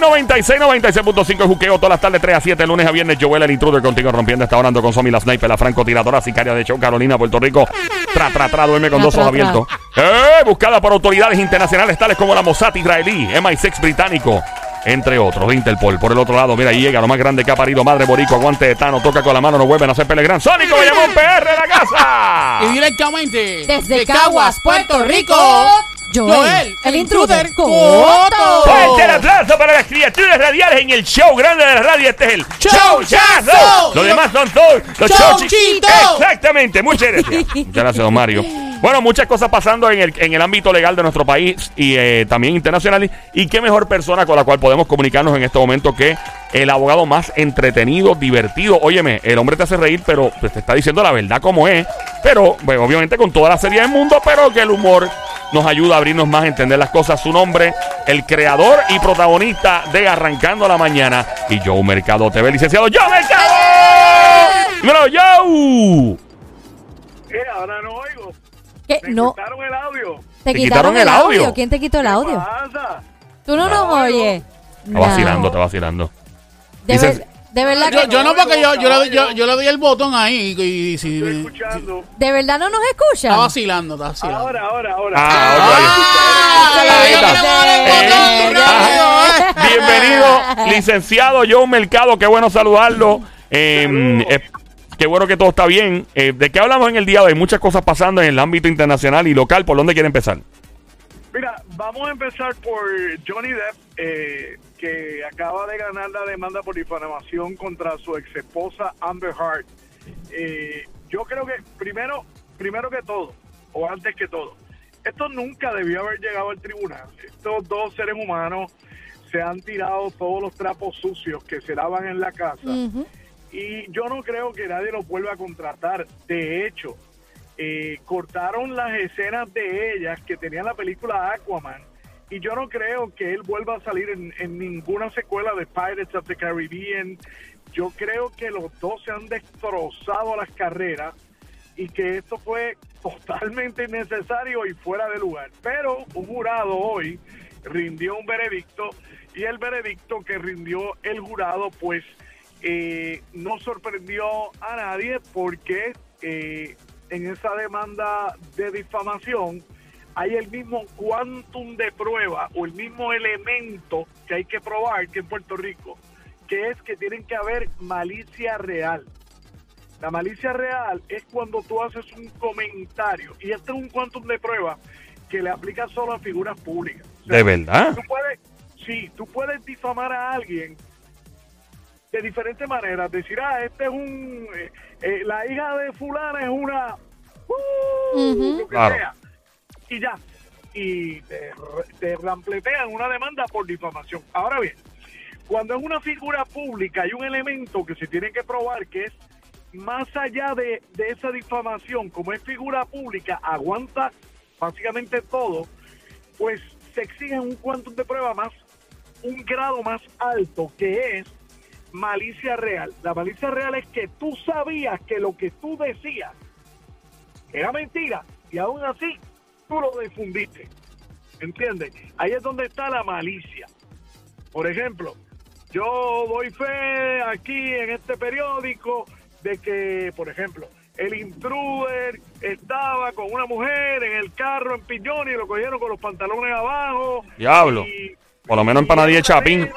Play 96, 96.5 juqueo todas las tardes 3 a 7, lunes a viernes. Joel el intruder contigo rompiendo. Está orando con Somi la sniper, la francotiradora sicaria de show, Carolina, Puerto Rico. Tra, tra, tra, duerme con Tra, dos ojos abiertos. Eh, buscada por autoridades internacionales tales como la Mossad israelí, MI6 británico. Entre otros, de Interpol. Por el otro lado, mira, ahí llega lo más grande que ha parido. Madre Borico, aguante de Tano, toca con la mano, no vuelven a hacer Pelegrín. Sónico, Bayamón, PR de la casa. Y directamente Desde Caguas, Puerto Rico, Joel, Joel, el intruder, Coto. Fuerte el aplauso para las criaturas radiales en el show grande de la radio. Este es el. Showchazo. Los demás son todos los showchitos. Exactamente. Muchas gracias. Muchas gracias, don Mario. Bueno, muchas cosas pasando en el, en el ámbito legal de nuestro país y eh, también internacional. Y qué mejor persona con la cual podemos comunicarnos en este momento que el abogado más entretenido, divertido. Óyeme, el hombre te hace reír, pero pues, te está diciendo la verdad como es. Pero, bueno, obviamente con toda la seriedad del mundo, pero que el humor nos ayuda a abrirnos más, a entender las cosas. Su nombre, el creador y protagonista de Arrancando la Mañana y Joe Mercado TV, licenciado Joe Mercado. Dímelo, Joe. Eh, ahora no. ¿Qué? Me No, cortaron el audio. te ¿Te quitaron, el audio. ¿Quién te quitó el ¿Qué audio? pasa? Tú no nos No, oyes. Está vacilando, está vacilando. De, ver- de verdad Yo, que yo no, porque yo, yo, le, Caballo. yo, yo le doy el botón ahí y, y si Estoy si- escuchando. de verdad no nos escuchan. está vacilando, está vacilando. Ahora, ahora, ahora. Ah, ok. Ah, Ahí está. doy Eh, eh. Bienvenido, licenciado Joe Mercado. Qué bueno saludarlo. Eh, Saludos. Qué bueno que todo está bien. Eh, ¿De qué hablamos en el día de hoy? Muchas cosas pasando en el ámbito internacional y local. ¿Por dónde quiere empezar? Mira, vamos a empezar por Johnny Depp, eh, que acaba de ganar la demanda por difamación contra su ex esposa Amber Heard. Eh, yo creo que primero, primero que todo, o antes que todo, esto nunca debió haber llegado al tribunal. Estos dos seres humanos se han tirado todos los trapos sucios que se lavan en la casa. Y yo no creo que nadie los vuelva a contratar. De hecho, eh, cortaron las escenas de ellas que tenían la película Aquaman. Y yo no creo que él vuelva a salir en, en ninguna secuela de Pirates of the Caribbean. Yo creo que los dos se han destrozado las carreras y que esto fue totalmente innecesario y fuera de lugar. Pero un jurado hoy rindió un veredicto y el veredicto que rindió el jurado pues eh, no sorprendió a nadie porque eh, en esa demanda de difamación hay el mismo quantum de prueba o el mismo elemento que hay que probar que en Puerto Rico, que es que tienen que haber malicia real. La malicia real es cuando tú haces un comentario y este es un quantum de prueba que le aplica solo a figuras públicas. O sea, ¿De verdad? Tú puedes, sí, tú puedes difamar a alguien de diferentes maneras. Decir, ah, este es un. eh, eh, la hija de Fulana es una. uh. Lo que Claro. sea. Y ya. Y te, te rampletean una demanda por difamación. Ahora bien, cuando es una figura pública, hay un elemento que se tiene que probar que es más allá de, de esa difamación, como es figura pública, aguanta básicamente todo, pues se exige un quantum de prueba más, un grado más alto, que es malicia real. La malicia real es que tú sabías que lo que tú decías era mentira y aún así tú lo difundiste. ¿Entiendes? Ahí es donde está la malicia. Por ejemplo, yo doy fe aquí en este periódico de que, por ejemplo, el intruder estaba con una mujer en el carro en Piñón y lo cogieron con los pantalones abajo. Diablo. Y- Por lo menos empanadilla de chapín.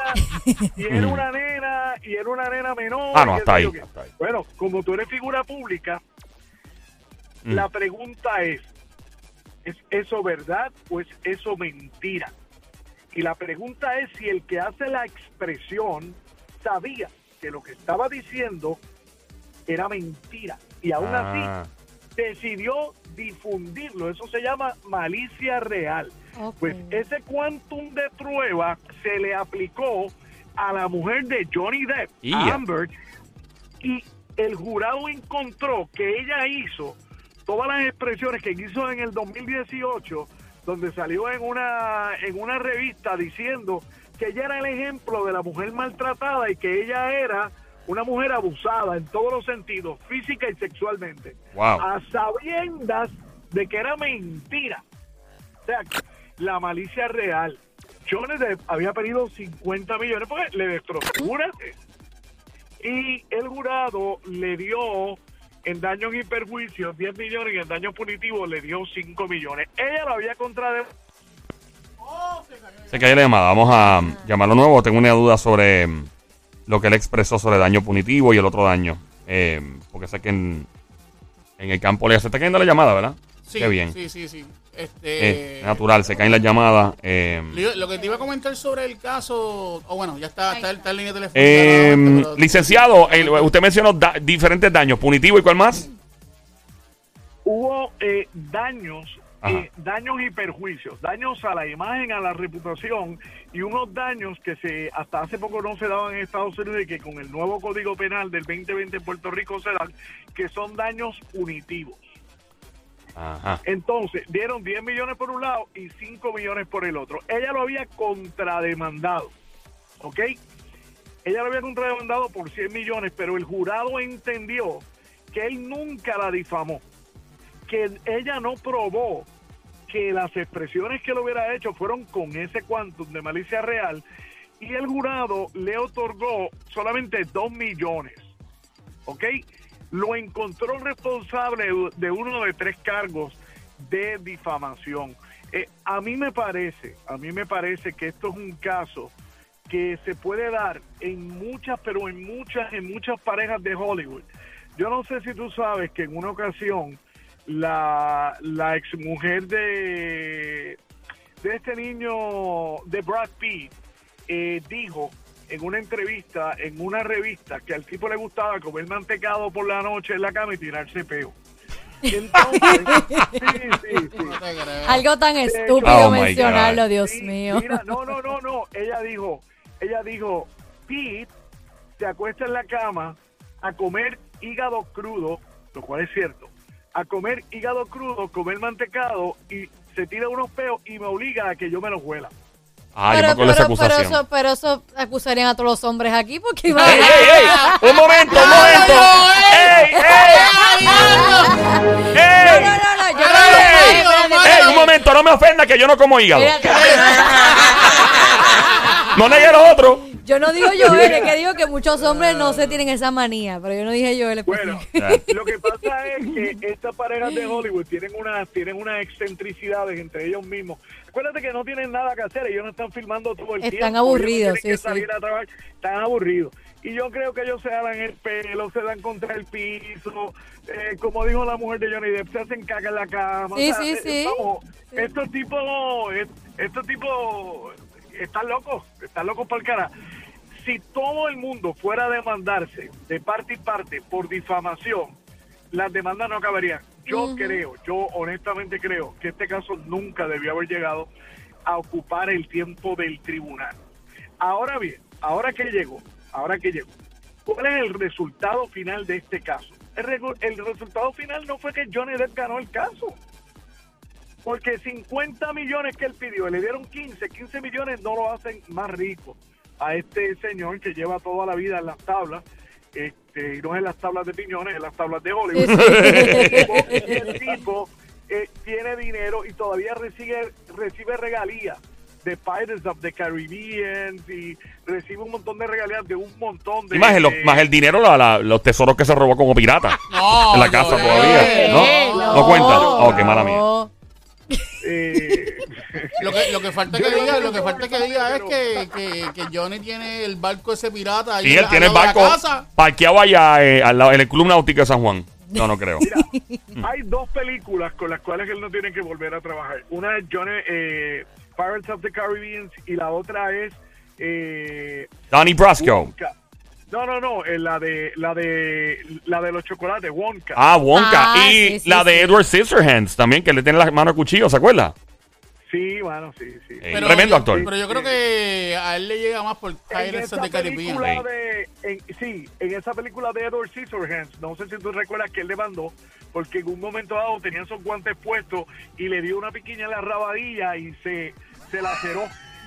Y era una nena, y era una nena menor. Ah, no, hasta ahí, hasta. Bueno, como tú eres figura pública, Mm. la pregunta es, ¿es eso verdad o es eso mentira? Y la pregunta es si el que hace la expresión sabía que lo que estaba diciendo era mentira. Y aún Ah. así decidió difundirlo. Eso se llama malicia real. Pues ese quantum de prueba se le aplicó a la mujer de Johnny Depp, Amber, y el jurado encontró que ella hizo todas las expresiones que hizo en el 2018, donde salió en una en una revista diciendo que ella era el ejemplo de la mujer maltratada y que ella era una mujer abusada en todos los sentidos, física y sexualmente, Wow. a sabiendas de que era mentira. O sea, la malicia real. Depp había pedido 50 millones porque le destrozó. Júrate. Y el jurado le dio en daños y perjuicios 10 millones y en daños punitivos le dio 5 millones. Ella lo había contrademandado. Se cayó la llamada. Vamos a llamarlo nuevo. Tengo una duda sobre lo que él expresó sobre daño punitivo y el otro daño. Eh, porque sé que en, en el campo le se está cayendo la llamada, ¿verdad? Sí, Qué bien. Sí, sí, sí. Este, Eh, natural, se caen las llamadas. eh, Lo que te iba a comentar sobre el caso, o bueno, ya está, está, está en línea telefónica. eh, pero- licenciado, el- usted mencionó da- diferentes daños. ¿Punitivo y cuál más? Hubo eh, daños, eh, daños y perjuicios, daños a la imagen, a la reputación y unos daños que se hasta hace poco no se daban en Estados Unidos y que con el nuevo Código Penal del 2020 en Puerto Rico se dan, que son daños punitivos. Ajá. Entonces, dieron 10 millones por un lado y 5 millones por el otro. Ella lo había contrademandado, ¿ok? Ella lo había contrademandado por 100 millones, pero el jurado entendió que él nunca la difamó, que ella no probó que las expresiones que lo hubiera hecho fueron con ese quantum de malicia real y el jurado le otorgó solamente 2 millones. ¿ok? Lo encontró responsable de uno de tres cargos de difamación. Eh, a mí me parece, a mí me parece que esto es un caso que se puede dar en muchas, pero en muchas, en muchas parejas de Hollywood. Yo no sé si tú sabes que en una ocasión la, la exmujer de, de este niño, de Brad Pitt, eh, dijo en una entrevista, en una revista, que al tipo le gustaba comer mantecado por la noche en la cama y tirarse peo. Entonces, sí, sí, sí. Algo tan Oh estúpido my mencionarlo. Dios Sí, mío. Mira, no, no, no, no. Ella dijo, ella dijo, Pete se acuesta en la cama a comer hígado crudo, lo cual es cierto, a comer hígado crudo, comer mantecado y se tira unos peos y me obliga a que yo me los huela. Ah, yo me pero, acuerdo de esa pero, pero eso, pero eso acusarían a todos los hombres aquí porque iba ¡Ey, ey, ey! ¡Un momento, un momento! ¡Ey, ey! No, ¡Ey! no, no, no, yo ¡Ey! no ¡Ey, un momento! No me ofenda que yo no como hígado. Mira, No negué los otros. Yo no digo Joel, es que digo que muchos hombres no se tienen esa manía, pero yo no dije Joel. Bueno, lo que pasa es que estas parejas de Hollywood tienen unas tienen unas excentricidades entre ellos mismos. Acuérdate que no tienen nada que hacer, ellos no están filmando todo el Están tiempo. no aburridos, sí, salir sí. a trabajar, están aburridos. Y yo creo que ellos se dan el pelo, se dan contra el piso, eh, como dijo la mujer de Johnny Depp, se hacen caca en la cama. Sí, o sea, sí, eh, sí. vamos, Sí. Estos tipos, estos tipos están locos, están locos por el cara. Si todo el mundo fuera a demandarse de parte y parte por difamación, las demandas no acabarían. Yo creo, yo honestamente creo que este caso nunca debió haber llegado a ocupar el tiempo del tribunal. Ahora bien, ahora que llegó, ahora que llegó, ¿cuál es el resultado final de este caso? El resultado final no fue que Johnny Depp ganó el caso. Porque 50 millones que él pidió, le dieron 15, 15 millones no lo hacen más rico a este señor que lleva toda la vida en las tablas, este, y no en las tablas de piñones, en las tablas de Hollywood. El tipo eh, tiene dinero y todavía recibe, recibe regalías de Pirates of the Caribbean y recibe un montón de regalías de un montón de... Y más el, de- más el dinero, la- la- los tesoros que se robó como pirata. No, en la casa todavía. ¿No? Eh, ¿No cuenta? Ok, mala mía. eh, Lo que, lo que falta que diga, lo que falta que diga es que, que, que Johnny tiene el barco ese pirata ahí Y él al tiene el lado de la barco casa. parqueado allá eh, al lado, en el Club Náutico de San Juan. No, no creo. Mira, hay dos películas con las cuales él no tiene que volver a trabajar. Una es Johnny, eh, Pirates of the Caribbean y la otra es eh, Donnie Brasco. Wonka. No, no, no, eh, la de la de la de los chocolates, Wonka. Ah, Wonka. Ah, y sí, sí, la de sí. Edward Scissorhands también, que le tiene la mano a cuchillo, ¿se acuerda? Sí, bueno, sí, sí. Eh, tremendo actor. Pero yo creo que a él le llega más por En Pirates esa of the Caribbean. película de, en- sí, en esa película de Edward Scissorhands, no sé si tú recuerdas que él le mandó, porque en un momento dado tenía esos guantes puestos y le dio una piquiña en la rabadilla y se, se laceró.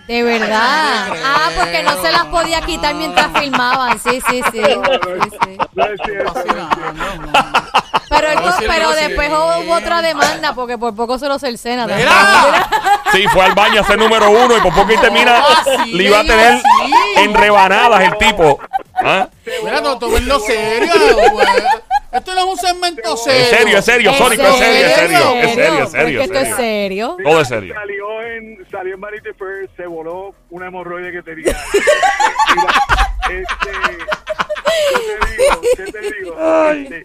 De verdad. Ah, porque no se las podía quitar mientras filmaban. Sí, sí, sí. sí, sí. No es cierto, no es cierto. Fascinante, no, no. Pero, él- No, sí, pero no, sí. después hubo otra demanda porque por poco se lo cercena. también. Mira. Sí, fue al baño a ser número uno y por poco y termina, Ah, sí, le iba a tener sí. en rebanadas el tipo. ¿Ah? Mira, to- tomenlo serio, güey. Esto no es un segmento serio. En serio, en serio, ¿En Sónico, en serio, en serio, en serio? serio, serio. es en esto es serio. serio. Todo es serio. Salió en, salió en Vanity Fair, se voló una hemorroide que tenía. Este, ¿qué te digo? ¿Qué te digo? Este,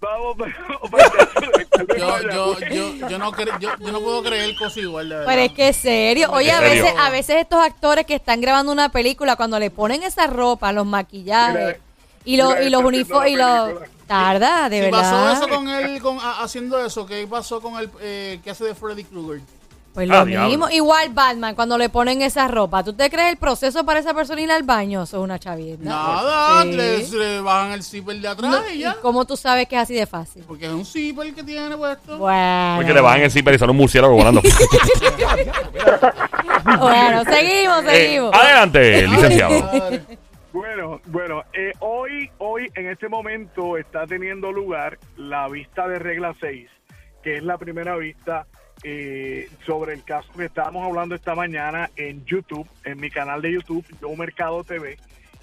vamos, Yo, yo, yo, yo, no yo, yo no puedo creer cosas igual, de verdad. Pero es que es serio. Oye, a veces, a veces estos actores que están grabando una película, cuando le ponen esa ropa, los maquillajes y los, mira, y los uniformes y la los... Tarda, de Si pasó verdad. eso con él con, a- haciendo eso, ¿qué pasó con el eh, que hace de Freddy Krueger? Pues Ah, lo diablo. mismo. Igual Batman, cuando le ponen esa ropa. ¿Tú te crees el proceso para esa persona ir al baño? Eso es una chavienda. Nada, Sí. le, le bajan el zipper de atrás No, y ¿Y ya. cómo tú sabes que es así de fácil? Porque es un zipper que tiene puesto. Bueno. Porque le bajan el zipper y sale un murciélago volando. Bueno, seguimos, Eh, seguimos. adelante, licenciado. Bueno, bueno, eh, hoy, hoy en este momento está teniendo lugar la vista de regla 6, que es la primera vista eh, sobre el caso que estábamos hablando esta mañana en YouTube, en mi canal de YouTube, Yo Mercado TV,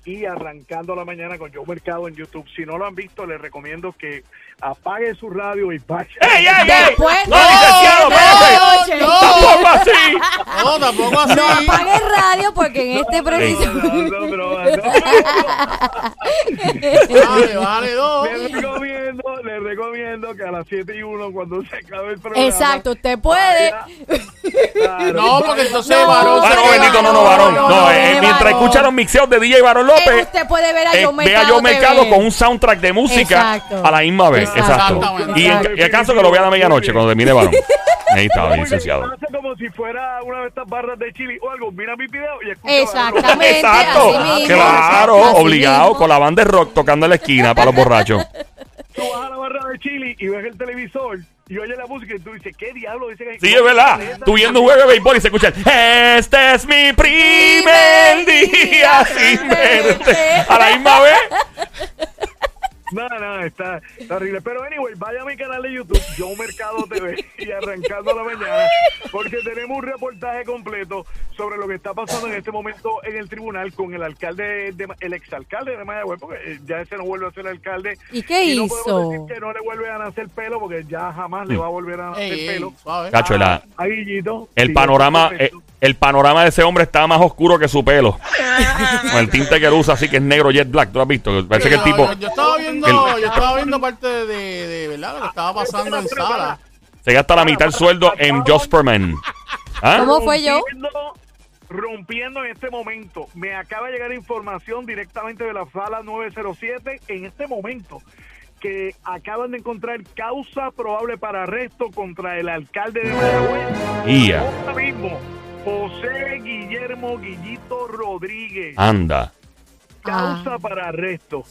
y arrancando la mañana con Yo Mercado en YouTube. Si no lo han visto, les recomiendo que apague su radio y vaya. ¡Ey, ey, ey! Después- ¡No, licenciado, espérate! No. ¡Tampoco así! No, tampoco así. No apague el radio porque en este preciso... No, no, broma, no. Vale, vale, dos. Que a las 7 y 1 cuando se acabe el programa. Exacto, usted puede. Claro, No, porque entonces No, varón Ah, se no, bendito, no, no, varón. no, No, no, eh, no, mientras varón. escucha los mixeos de DJ Varón Eh, López, usted puede ver a eh, vea Mercado Yo Mercado con un soundtrack de música Exacto. a la misma vez. Exacto. Y, en- y el caso que lo vea a la medianoche cuando termine Varón. Ahí está, Porque licenciado. Hace como si fuera una de estas barras de chili o algo. Mira mi video y escucha. Exactamente. Exacto, así mismo, claro, así obligado, mismo. con la banda de rock tocando en la esquina para los borrachos. Tú vas a la barra de chili y ves el televisor y oyes la música y tú dices, ¿qué diablo dice que Sí, es verdad. Tú viendo un juego de béisbol y se escucha, este es mi primer día sin verte. A la misma vez. No, no, está, está horrible. Pero anyway, vaya a mi canal de YouTube, Yo Mercado TV, y arrancando la mañana, porque tenemos un reportaje completo sobre lo que está pasando en este momento en el tribunal con el alcalde, de, el exalcalde de Mayagüez, porque eh, ya ese no vuelve a ser alcalde. ¿Y qué no hizo? podemos decir que no le vuelve a nacer pelo, porque ya jamás le va a volver a nacer Ey, ey, pelo. suave. Cacho, la- A Guillito. el panorama, eh, el panorama de ese hombre está más oscuro que su pelo. Con el tinte que él usa, así que es negro jet black. ¿Tú lo has visto? Parece que el tipo yo estaba viendo, el- yo estaba viendo parte de, de, de, verdad lo que estaba pasando en sala. se gasta la mitad del sueldo en Just for Men. ¿Ah? ¿Cómo fue yo? Rompiendo- en este momento. Me acaba de llegar información directamente de la sala 907 en este momento que acaban de encontrar causa probable para arresto contra el alcalde de Mayagüez. Ia. Ahora mismo, José Guillermo Guillito Rodríguez. Anda. Causa Ah. para arresto.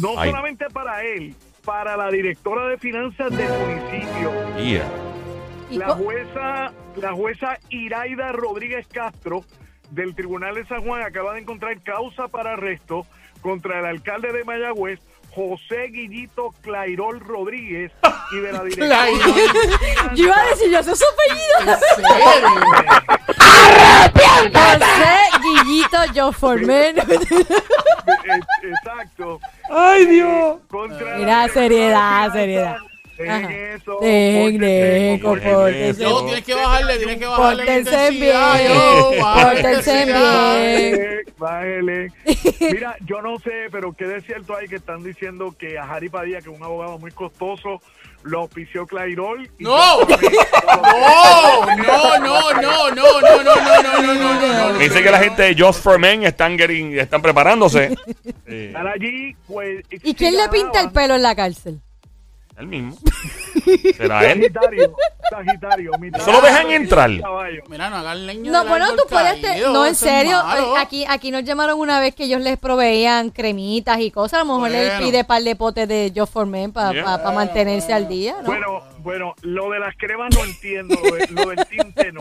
No Ay. solamente para él, para la directora de finanzas del municipio. Ia. ¿Y La jueza, la jueza Iraida Rodríguez Castro del Tribunal de San Juan acaba de encontrar causa para arresto contra el alcalde de Mayagüez, José Guillito Clairol Rodríguez, y de la directora. Yo iba a decir, yo sé su apellido. ¿En serio? José Guillito Formen. Eh, Exacto. Ay, Dios. Contra Mira, la seriedad, seriedad. Dejen eso. Dejen, dejen, compórtense. Yo, tienes que bajarle, tienes que bajarle Pórtense bien. yo, Pórtense bien. Bájele. Mira, yo no sé, pero qué de cierto hay que están diciendo que a Jari Padilla, que es un abogado muy costoso, lo auspició Clairol. No. No, no, no, no, no, no, no, no, no, no, no. Dice que la gente de Just for Men están, getting- están preparándose. Estar allí, pues. ¿Y quién le pinta el pelo en la cárcel? Él mismo. ¿Será él? Sagitario, Sagitario. mitad- ¿Eso lo dejan entrar? Mira, no hagan leña No, del bueno, árbol tú puedes. te- caído, no, en eso es serio. malo. eh, Aquí, aquí nos llamaron una vez que ellos les proveían cremitas y cosas. A lo mejor les Bueno. pide par de potes de Just for Men para Yeah. mantenerse al día, ¿no? Bueno, bueno, lo de las cremas no entiendo, lo, de- lo del tinte no.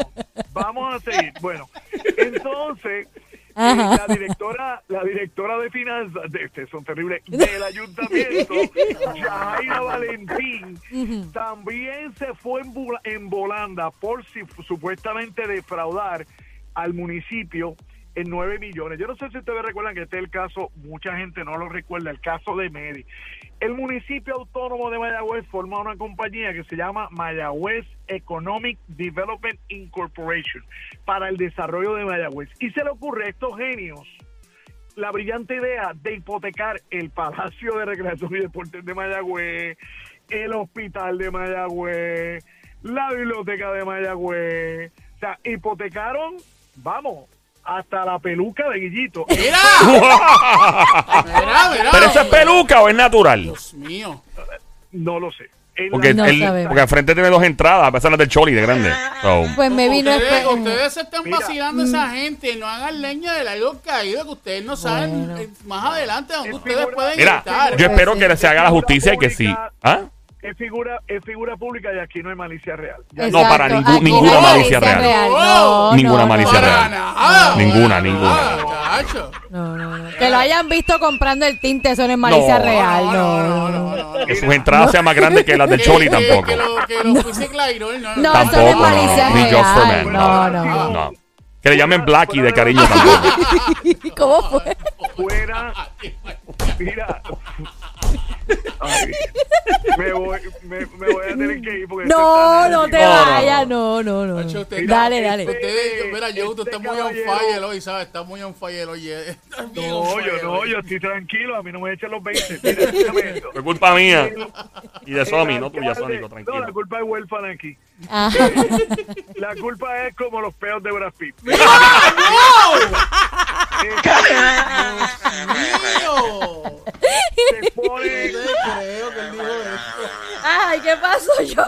Vamos a seguir. Bueno, entonces, eh, la directora, la directora de finanzas de, este son terribles, del ayuntamiento, Yajaira Valentín, también se fue en, en volanda por si, supuestamente defraudar al municipio en 9 millones. Yo no sé si ustedes recuerdan que este es el caso, mucha gente no lo recuerda, el caso de Medi. El municipio autónomo de Mayagüez forma una compañía que se llama Mayagüez Economic Development Incorporation para el desarrollo de Mayagüez. Y se le ocurre a estos genios la brillante idea de hipotecar el Palacio de Recreación y Deportes de Mayagüez, el Hospital de Mayagüez, la Biblioteca de Mayagüez. O sea, hipotecaron, vamos, hasta la peluca de Guillito. ¡Mira! ¡Mira, mira! ¿Pero eso es peluca o es natural? Dios mío. No lo sé. Porque, No él- sabemos. porque al frente tiene dos entradas, a pesar de las del Choli de grande. So, Pues me vino Ustedes, ustedes se están Mira. vacilando a esa gente, no hagan leña del algo caído que ustedes no saben Bueno. eh, más adelante donde Es ustedes figura- pueden mira, estar. yo espero que se haga la justicia y que sí. ¿Ah? Es figura, es figura pública y aquí no hay malicia real. Ya- No, para aquí ninguna no malicia real. No, Ninguna malicia Para real. nada. Ninguna, para ninguna. nada. No, no, no. Que lo hayan visto comprando el tinte, eso no es malicia No, real. No, No, no, no, no, no. Que sus entradas sean más grandes que las del Choli tampoco. Que lo, que lo fuese Clairol, no, No, eso no es Tampoco, no, malicia ni Just for real. Men, No, no. no. No. Que le llamen Blackie de cariño tampoco. ¿Cómo fue? fuera. Mira. Ay, me, voy, me, me voy a tener que ir porque No, esto no está te vayas. No, no, no. Usted- Dale, Mira, dale. este- Ustedes, mira, yo, tú Este estás muy on fire hoy, ¿sabes? Estás muy on fire hoy. eh. No, yo no, hoy. yo estoy tranquilo, a mí no me echen los 20. Mira, escúchame esto. Fue culpa mía. Y de Somi, no tuya, Sónico, No, la tranquilo. culpa es huérfana aquí. La culpa es como los peos de Brad Pitt. ¡Mío! Se pone, No creo que él dijo eso. Ay, ¿qué pasó yo?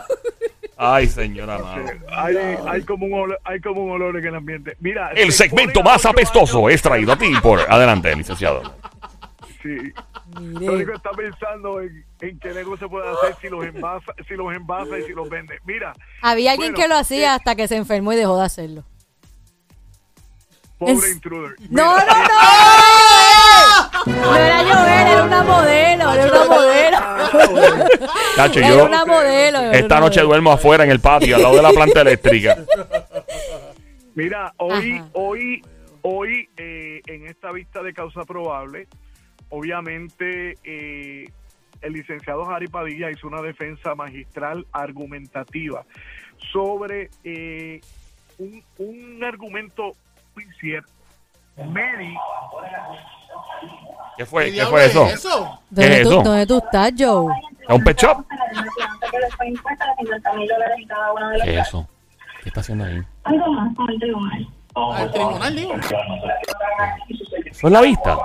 Ay, señora madre. hay, hay, como un olor, hay como un olor en el ambiente. Mira, El se segmento a más ocho apestoso años- es traído a ti por... Adelante, licenciado. Sí. Mire. Sónico está pensando en, en qué negocio puede hacer si los envasa, si los envasa y si los vende. Mira, Había alguien Bueno, que lo hacía eh, hasta que se enfermó y dejó de hacerlo. pobre Es- intruder. No, Mira, no, no. No era Joel, era una modelo, era una modelo. Chacho, Era yo una modelo. era esta una noche modelo. duermo afuera en el patio, al lado de la planta eléctrica. Mira, hoy, Ajá. hoy, hoy, eh, en esta vista de causa probable, obviamente eh, el licenciado Jari Padilla hizo una defensa magistral argumentativa sobre eh, un, un argumento muy cierto. ¿Qué fue? ¿Qué ¿Qué diablo fue es eso? eso? ¿Dónde, ¿Qué es tú, eso? ¿Dónde tú estás, Joe? ¿Es un pet shop? que les fue impuesta de 50 mil dólares en cada uno de los ¿Qué es eso? ¿Qué está haciendo ahí? Algo más con el tribunal. Al tribunal, digo. ¿Eso es la vista?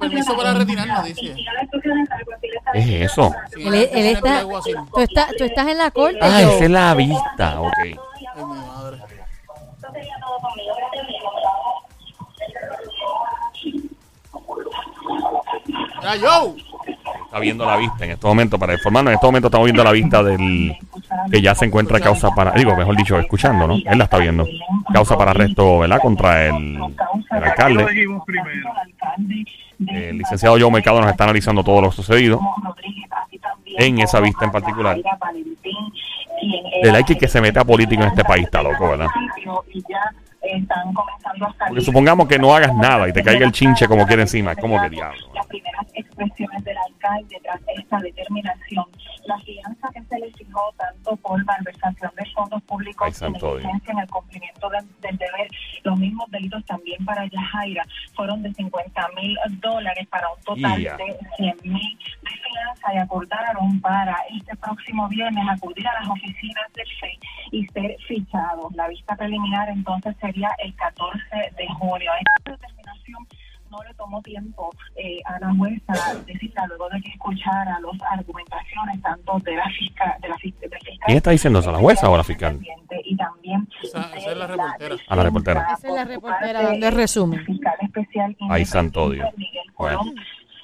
Permiso para retirarnos, dice. Y no le pusieron algo así, le ¿Qué es eso? Sí, Él, él está, tú, estás, tú estás en la corte, Ah, Joe. esa es la vista, ok. Ay, mi madre. Mira, yo. Está viendo la vista en este momento, para informarnos, en este momento estamos viendo la vista del que ya se encuentra causa para, digo, mejor dicho, escuchando, ¿no? Él la está viendo. Causa para arresto, ¿verdad? Contra el, el alcalde. El licenciado Joe Mercado nos está analizando todo lo sucedido en esa vista en particular. El like que se mete a político en este país está loco, ¿verdad? Porque supongamos que no hagas nada y te caiga el chinche como quiere encima, como que diablo. Las primeras expresiones del alcalde tras esta determinación, la fianza que se le fijó tanto por malversación de fondos públicos Ay, en el cumplimiento del, del deber, los mismos delitos también para Yajaira fueron de 50 mil dólares para un total Ya. de 100 mil de fianza y acordaron para este próximo viernes acudir a las oficinas del FEI y ser fichados. La vista preliminar entonces sería el 14 de junio. No le tomó tiempo eh, a la jueza decirla luego de que escuchara las argumentaciones tanto de la fiscal de la, fis- del fiscal ¿Quién está diciendo eso, la jueza o la fiscal? y también Esa- de esa es la reportera. Ah, la reportera. Esa es la reportera el resumen. fiscal especial Ay, santo Dios. Miguel Bueno.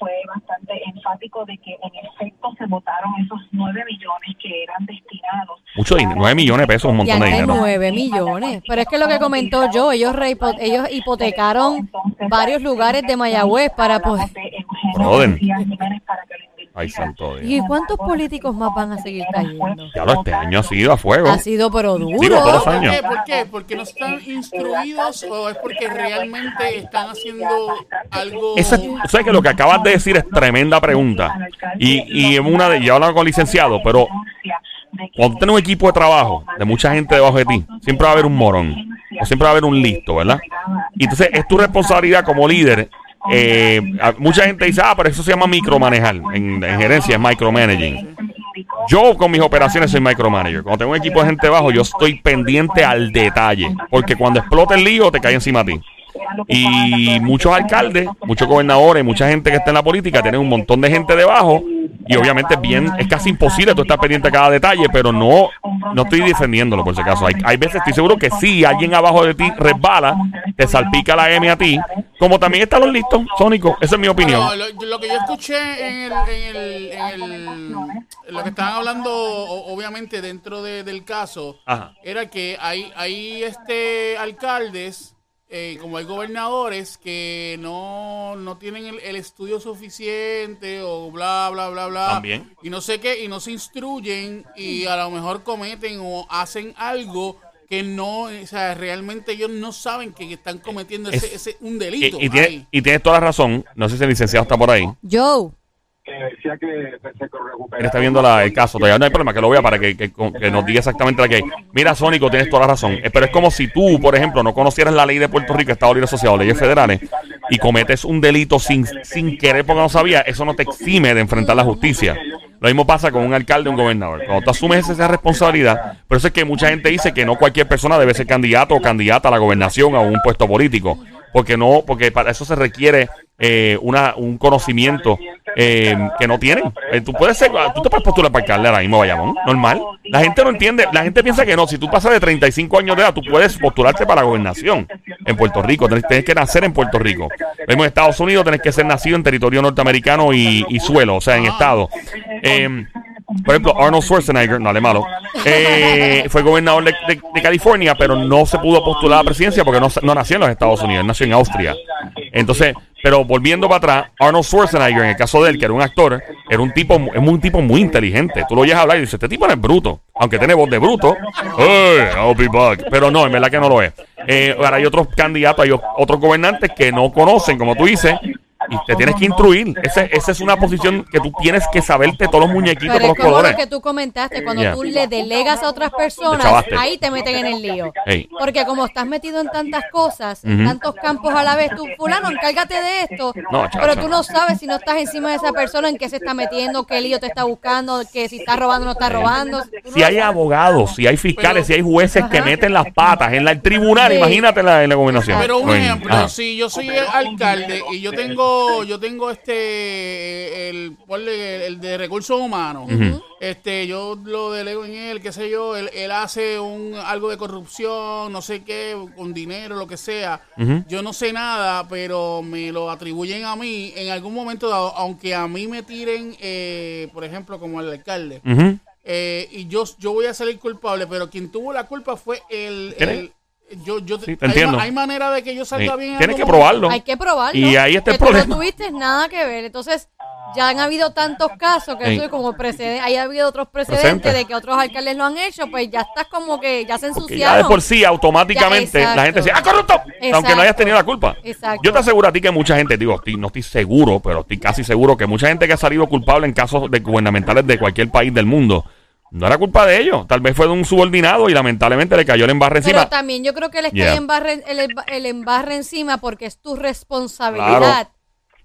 Fue bastante enfático de que en efecto se votaron esos 9 millones que eran destinados. Mucho dinero, 9 millones de pesos, un montón Ya de dinero. 9 millones. Pero es que lo que comentó yo, ellos, rehipo- ellos hipotecaron varios lugares de Mayagüez para poder... Ay, santo Dios. ¿Y cuántos políticos más van a seguir cayendo? Ya lo este año ha sido a fuego. Ha sido pero duro. Digo, todos los ¿Por años. qué? ¿Por qué? ¿Porque no están instruidos o es porque realmente están haciendo algo... Esa, o sea que lo que acabas de decir es tremenda pregunta. Y, y en una de, yo hablaba con licenciado, pero cuando tienes un equipo de trabajo de mucha gente debajo de ti, siempre va a haber un morón. O siempre va a haber un listo, ¿verdad? Y entonces es tu responsabilidad como líder. Eh, a- mucha gente dice, ah, pero eso se llama micromanejar. En, en gerencia es micromanaging. Yo con mis operaciones soy micromanager. Cuando tengo un equipo de gente debajo, yo estoy pendiente al detalle. Porque cuando explota el lío, te cae encima de ti. Y muchos alcaldes, muchos gobernadores, mucha gente que está en la política, tienen un montón de gente debajo. Y obviamente es bien, es casi imposible tú estar pendiente a cada detalle, pero no, no estoy defendiéndolo por si acaso. Hay, hay veces, estoy seguro que sí, alguien abajo de ti resbala, te salpica la M a ti, como también están los listos, Sónico. Esa es mi opinión. No, lo, lo que yo escuché en, el, en, el, en, el- lo que estaban hablando, obviamente dentro de- del caso, Ajá. era que hay, hay este alcaldes, eh, como hay gobernadores que no, no tienen el, el estudio suficiente o bla bla bla bla También. y no sé qué y no se instruyen y a lo mejor cometen o hacen algo que no, o sea, realmente ellos no saben que están cometiendo ese, Es- ese- un delito. y tiene- ahí. y tienes toda la razón. No sé si el licenciado está por ahí. Joe, decía que se recupera. Él está viendo la- el caso, todavía no hay problema que lo vea para que, que- que nos diga exactamente la que hay. Mira, Sónico, tienes toda la razón. Eh, Pero es como si tú, por ejemplo, no conocieras la ley de Puerto Rico, Estado Libre Asociado, leyes federales, y cometes un delito sin, sin querer porque no sabía, eso no te exime de enfrentar la justicia. Lo mismo pasa con un alcalde o un gobernador. Cuando tú asumes esa responsabilidad, por eso es que mucha gente dice que no cualquier persona debe ser candidato o candidata a la gobernación o a un puesto político. Porque no, porque para eso se requiere eh, una, un conocimiento eh, que no tienen. Eh, tú puedes ser, tú te puedes postular para alcalde ahora mismo, Bayamón, normal. La gente no entiende, la gente piensa que no. Si tú pasas de 35 años de edad, tú puedes postularte para la gobernación en Puerto Rico. Tienes, que nacer en Puerto Rico. En Estados Unidos, tienes que ser nacido en territorio norteamericano y, y suelo, o sea, en estado. Por ejemplo, Arnold Schwarzenegger, no le malo, eh, fue gobernador de, California, pero no se pudo postular a la presidencia porque no, nació en los Estados Unidos, nació en Austria. Entonces, pero volviendo para atrás, Arnold Schwarzenegger, en el caso de él, que era un actor, era un tipo, es un tipo muy inteligente. Tú lo oyes hablar y dices, este tipo no es bruto, aunque tiene voz de bruto. Hey, I'll be. Pero no, en verdad que no lo es. Eh, ahora hay otros candidatos, hay otros gobernantes que no conocen, como tú dices, te tienes que instruir. Ese- esa es una posición que tú tienes que saberte todos los muñequitos, pero todos es los como colores. lo que tú comentaste, cuando Yeah. tú le delegas a otras personas, ahí te meten en el lío. Porque como estás metido en tantas cosas, tantos campos a la vez, tú, fulano, encárgate de esto, No, pero tú no sabes si no estás encima de esa persona, en qué se está metiendo, qué lío te está buscando, que si está robando o no está robando. No Si hay sabes. abogados, si hay fiscales, Pero- si hay jueces que meten las patas en la- el tribunal, Sí. imagínate la, en la gobernación. Pero un ejemplo, ajá. si yo soy el alcalde y yo tengo, yo tengo este, el, ponle el de recursos humanos, este, yo lo delego en él, qué sé yo, él, él hace un algo de corrupción, no sé qué, con dinero, lo que sea. Ujú. Yo no sé nada, pero me lo atribuyen a mí en algún momento dado, aunque a mí me tiren, eh, por ejemplo, como el alcalde. Ujú. Eh, y yo, yo voy a salir culpable, pero quien tuvo la culpa fue el... El- yo, yo, Sí, te hay, entiendo. ma- hay manera de que yo salga Sí. bien. en Tienes que probarlo. Hay que probarlo. Y ahí está el problema. no tuviste nada que ver. Entonces, ya han habido tantos casos que eso es como precedente. Hay habido otros precedentes Presente. de que otros alcaldes lo han hecho, pues ya estás como que ya se ensuciaron. ya de por sí, automáticamente, Ya, la gente dice, ¡ah, exacto. corrupto! Aunque no hayas tenido la culpa. Exacto. Yo te aseguro a ti que mucha gente, digo, estoy- no estoy seguro, pero estoy casi seguro que mucha gente que ha salido culpable en casos de gubernamentales de cualquier país del mundo, no era culpa de ellos. Tal vez fue de un subordinado y lamentablemente le cayó el embarre Pero encima. también yo creo que les Yeah. cae embarre- el, el embarre encima porque es tu responsabilidad. Claro.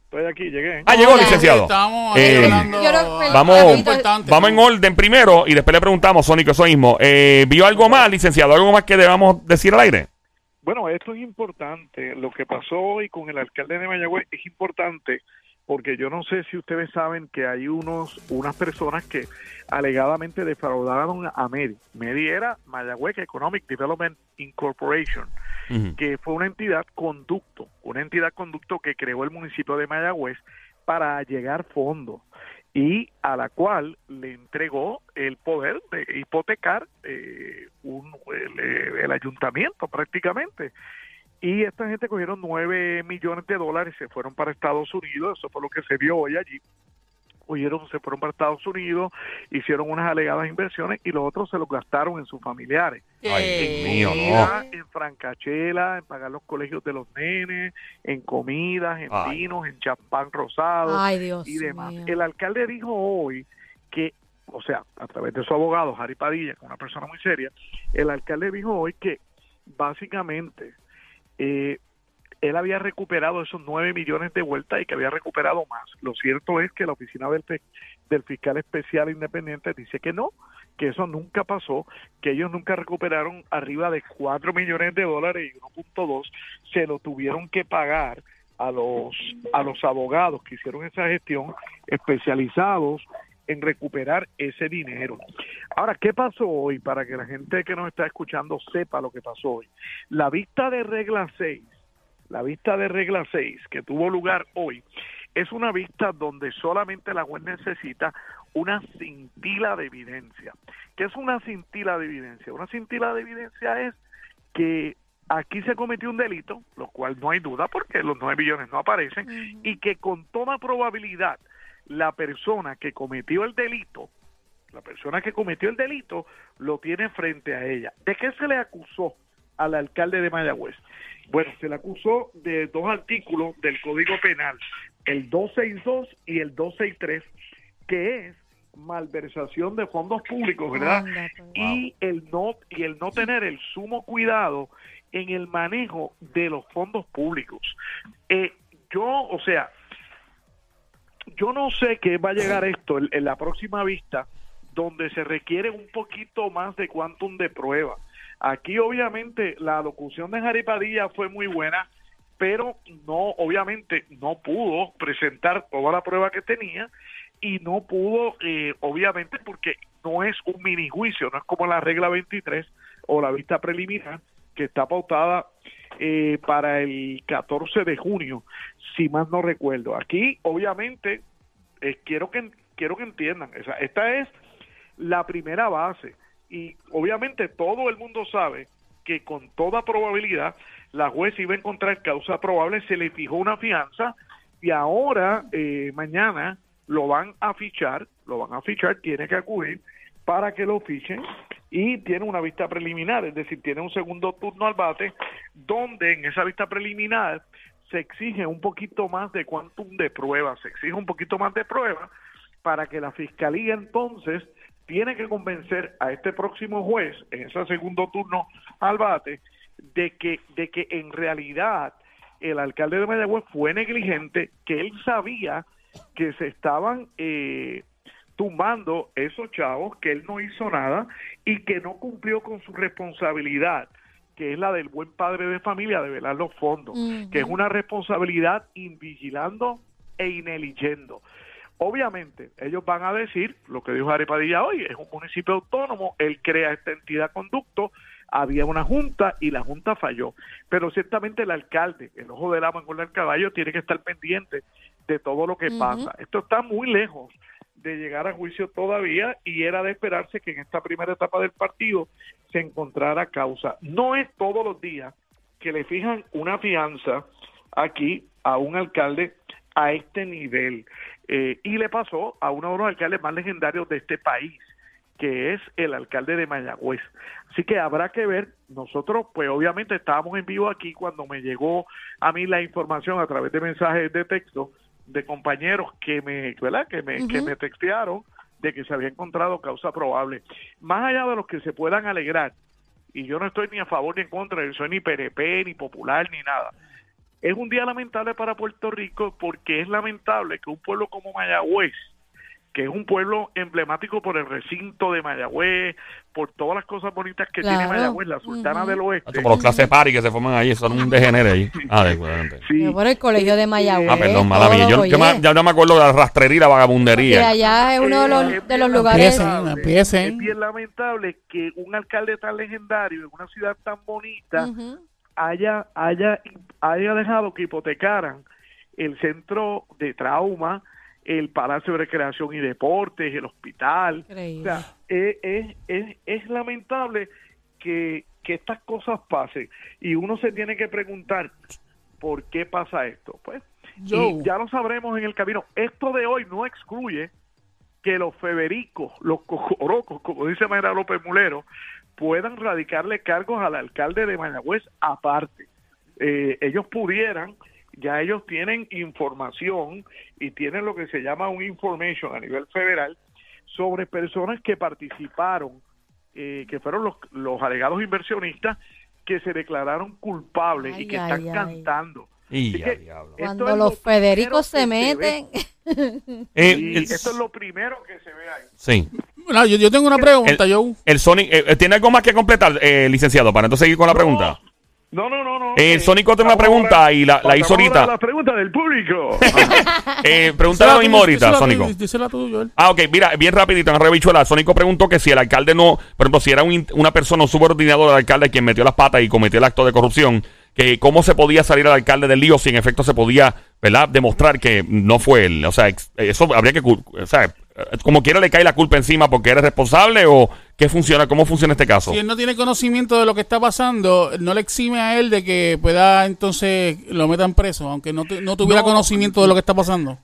Estoy aquí, llegué. Ah, llegó, Hola. licenciado. Estábamos ahí Eh, hablando creo- Vamos, importante, vamos en orden primero y después le preguntamos, Sónico, eso mismo. Eh, ¿Vio algo más, licenciado? ¿Algo más que debamos decir al aire? Bueno, esto es importante. Lo que pasó hoy con el alcalde de Mayagüez es importante porque yo no sé si ustedes saben que hay unos unas personas que alegadamente defraudaron a Medi. Medi era Mayagüez Economic Development Incorporation, que fue una entidad conducto, una entidad conducto que creó el municipio de Mayagüez para llegar fondos y a la cual le entregó el poder de hipotecar eh, un, el, el ayuntamiento prácticamente. Y esta gente cogieron 9 millones de dólares y se fueron para Estados Unidos, eso fue lo que se vio hoy allí. Oyeron, se fueron para Estados Unidos, hicieron unas alegadas inversiones y los otros se los gastaron en sus familiares. Ay, Dios mío, no. En francachela, en pagar los colegios de los nenes, en comidas, en Ay. vinos, en champán rosado Ay, Dios y demás. mío. El alcalde dijo hoy que, o sea, a través de su abogado, Harry Padilla, que es una persona muy seria, el alcalde dijo hoy que básicamente eh, él había recuperado esos 9 millones de vuelta y que había recuperado más. Lo cierto es que la oficina del, del fiscal especial independiente dice que no, que eso nunca pasó, que ellos nunca recuperaron arriba de 4 millones de dólares y 1.2 se lo tuvieron que pagar a los a los abogados que hicieron esa gestión especializados en recuperar ese dinero. Ahora, ¿qué pasó hoy? Para que la gente que nos está escuchando sepa lo que pasó hoy. La vista de regla 6, la vista de regla 6 que tuvo lugar hoy, es una vista donde solamente la juez necesita una cintila de evidencia. ¿Qué es una cintila de evidencia? Una cintila de evidencia es que aquí se cometió un delito, lo cual no hay duda porque los 9 billones no aparecen, y que con toda probabilidad la persona que cometió el delito, la persona que cometió el delito, lo tiene frente a ella. ¿De qué se le acusó al alcalde de Mayagüez? Bueno, se le acusó de dos artículos del Código Penal, el 262 y el 263, que es malversación de fondos públicos, ¿verdad? Anda, pues. y el no y el no tener el sumo cuidado en el manejo de los fondos públicos. Eh, yo, o sea, yo no sé qué va a llegar esto en, en la próxima vista, donde se requiere un poquito más de quantum de prueba. Aquí, obviamente, la locución de Jari Padilla fue muy buena, pero no, obviamente, no pudo presentar toda la prueba que tenía y no pudo, eh, obviamente, porque no es un mini juicio, no es como la regla 23 o la vista preliminar que está pautada eh, para el 14 de junio, si más no recuerdo. Aquí, obviamente, eh, quiero que quiero que entiendan, esta es la primera base y obviamente todo el mundo sabe que con toda probabilidad la juez iba a encontrar causa probable, se le fijó una fianza y ahora eh, mañana lo van a fichar, lo van a fichar, tiene que acudir para que lo fichen y tiene una vista preliminar, es decir, tiene un segundo turno al bate donde en esa vista preliminar se exige un poquito más de quantum de pruebas, se exige un poquito más de pruebas para que la fiscalía entonces tiene que convencer a este próximo juez en ese segundo turno al bate de que de que en realidad el alcalde de Mayagüez fue negligente, que él sabía que se estaban eh, tumbando esos chavos, que él no hizo nada y que no cumplió con su responsabilidad, que es la del buen padre de familia de velar los fondos, que es una responsabilidad invigilando e ineligiendo. Obviamente, ellos van a decir lo que dijo Ari Padilla hoy, es un municipio autónomo, él crea esta entidad conducto, había una junta y la junta falló. Pero ciertamente el alcalde, el ojo del amo en el caballo, tiene que estar pendiente de todo lo que pasa. Esto está muy lejos de llegar a juicio todavía y era de esperarse que en esta primera etapa del partido se encontrara causa. No es todos los días que le fijan una fianza aquí a un alcalde a este nivel. Eh, y le pasó a uno de los alcaldes más legendarios de este país, que es el alcalde de Mayagüez. Así que habrá que ver, nosotros pues obviamente estábamos en vivo aquí cuando me llegó a mí la información a través de mensajes de texto de compañeros que me, ¿verdad? Que me, que me textearon de que se había encontrado causa probable. Más allá de los que se puedan alegrar, y yo no estoy ni a favor ni en contra, yo soy ni PRP, ni popular, ni nada. Es un día lamentable para Puerto Rico porque es lamentable que un pueblo como Mayagüez, que es un pueblo emblemático por el recinto de Mayagüez, por todas las cosas bonitas que tiene. Mayagüez, la Sultana del Oeste. Como los clases party que se forman ahí, son un degenere ahí. Ah, de acuerdo. Sí, Yo por el colegio de Mayagüez. Ah, perdón, mala mía. Yo, yo me- ya no me acuerdo de la rastrería y la Que vagabundería. allá es uno de Eh, los, es de los lugares. Empiecen, empiecen. Es bien lamentable que un alcalde tan legendario en una ciudad tan bonita haya, haya, haya dejado que hipotecaran el centro de trauma, el Palacio de Recreación y Deportes, el hospital. Increíble. O sea, es, es, es, es lamentable que, que estas cosas pasen y uno se tiene que preguntar por qué pasa esto. Pues y ya lo sabremos en el camino. Esto de hoy no excluye que los febericos, los cocorocos, como dice Mayra López Mulero, puedan radicarle cargos al alcalde de Mayagüez aparte. Eh, ellos pudieran, ya ellos tienen información y tienen lo que se llama un information a nivel federal sobre personas que participaron, eh, que fueron los, los alegados inversionistas que se declararon culpables Ay, y que ay, están ay. cantando. Y ya, Cuando es lo los Federicos se meten. Eh, Y el- esto es lo primero que se ve ahí. sí. No, yo, yo tengo una pregunta, Joe. El Sonic, eh, ¿tiene algo más que completar, eh, licenciado, para entonces seguir con la pregunta? No, no, no, no. Eh, Sónico tiene una pregunta ahora- y la- la hizo ahorita. La pregunta del público. Eh, pregúntale lo mismo ahorita, Sónico. Ah, ok, mira, bien rapidito, en Rebichuela, Sónico preguntó que si el alcalde no, por ejemplo, si era un una persona, un subordinado del alcalde quien metió las patas y cometió el acto de corrupción, que cómo se podía salir al alcalde del lío si en efecto se podía, ¿verdad?, demostrar que no fue él. O sea, eso habría que, o sea, como quiera le cae la culpa encima porque eres responsable o qué funciona, cómo funciona este caso. Si él no tiene conocimiento de lo que está pasando, no le exime a él de que pueda entonces lo metan preso, aunque no, no tuviera No. conocimiento de lo que está pasando.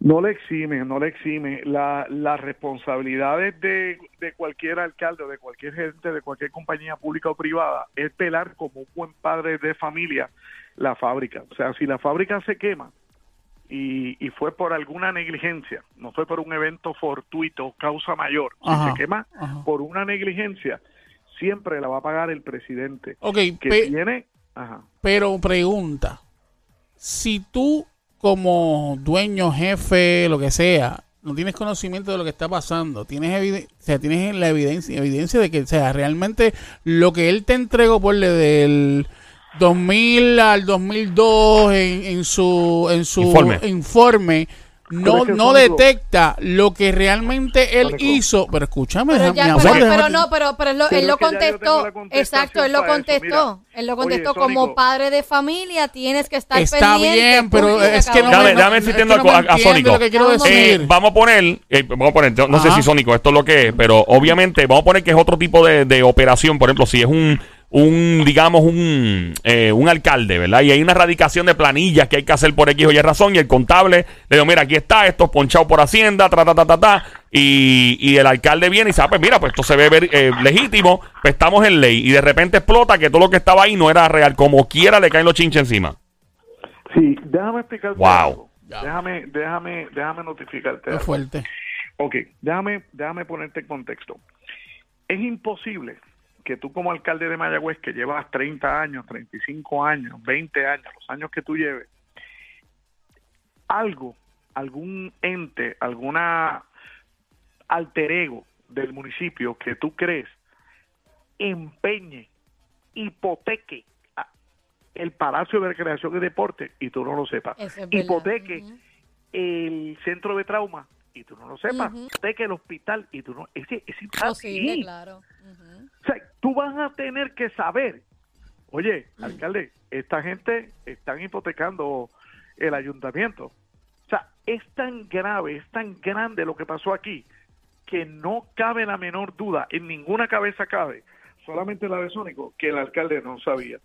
No le exime, no le exime. La, las responsabilidades de, de cualquier alcalde o de cualquier gente de cualquier compañía pública o privada es pelar como un buen padre de familia la fábrica. O sea, si la fábrica se quema y, y fue por alguna negligencia, no fue por un evento fortuito, causa mayor, si se quema ajá. por una negligencia, siempre la va a pagar el presidente. Ok, Que pe- tiene... Ajá. pero pregunta, si tú como dueño, jefe, lo que sea, no tienes conocimiento de lo que está pasando, tienes o sea, tienes la evidencia, evidencia de que, o sea, realmente lo que él te entregó por del 2000 al 2002 en, en su en su Informe. informe, no, no detecta lo que realmente él hizo. Pero escúchame, Pero, ya, pero, pero no, pero, pero él lo, él contestó. Exacto, él lo contestó. mira. él lo Oye, contestó Sónico. como padre de familia, tienes que estar Está pendiente. bien, pero es que no. Dame, me- dame es que no a- Sónico. Eh, vamos a poner, eh, vamos a poner, yo no sé si Sónico esto es lo que es, pero obviamente vamos a poner que es otro tipo de, de operación. Por ejemplo, si es un, un digamos, un, eh, un alcalde, ¿verdad? Y hay una radicación de planillas que hay que hacer por X o Y razón y el contable le digo, mira, aquí está, esto es ponchado por Hacienda, ta, ta, ta, ta, ta. Y, y el alcalde viene y dice, ah, pues mira, pues esto se ve ver- eh, legítimo, pues estamos en ley. Y de repente explota que todo lo que estaba ahí no era real. Como quiera le caen los chinches encima. Sí, déjame explicarte Wow. algo. Déjame, déjame, déjame notificarte. Es algo. fuerte. Ok, déjame, déjame ponerte en contexto. Es imposible que tú como alcalde de Mayagüez, que llevas 30 años, 35 años, 20 años, los años que tú lleves, algo, algún ente, alguna alter ego del municipio que tú crees empeñe, hipoteque el Palacio de Recreación y Deporte y tú no lo sepas. Es. Hipoteque el centro de trauma y tú no lo sepas. Hipoteque el hospital y tú no. Es, es Posible, así. claro. Ujú. O sea, tú vas a tener que saber, oye, alcalde, esta gente están hipotecando el ayuntamiento. O sea, es tan grave, es tan grande lo que pasó aquí, que no cabe la menor duda, en ninguna cabeza cabe, solamente la de Sónico, que el alcalde no sabía.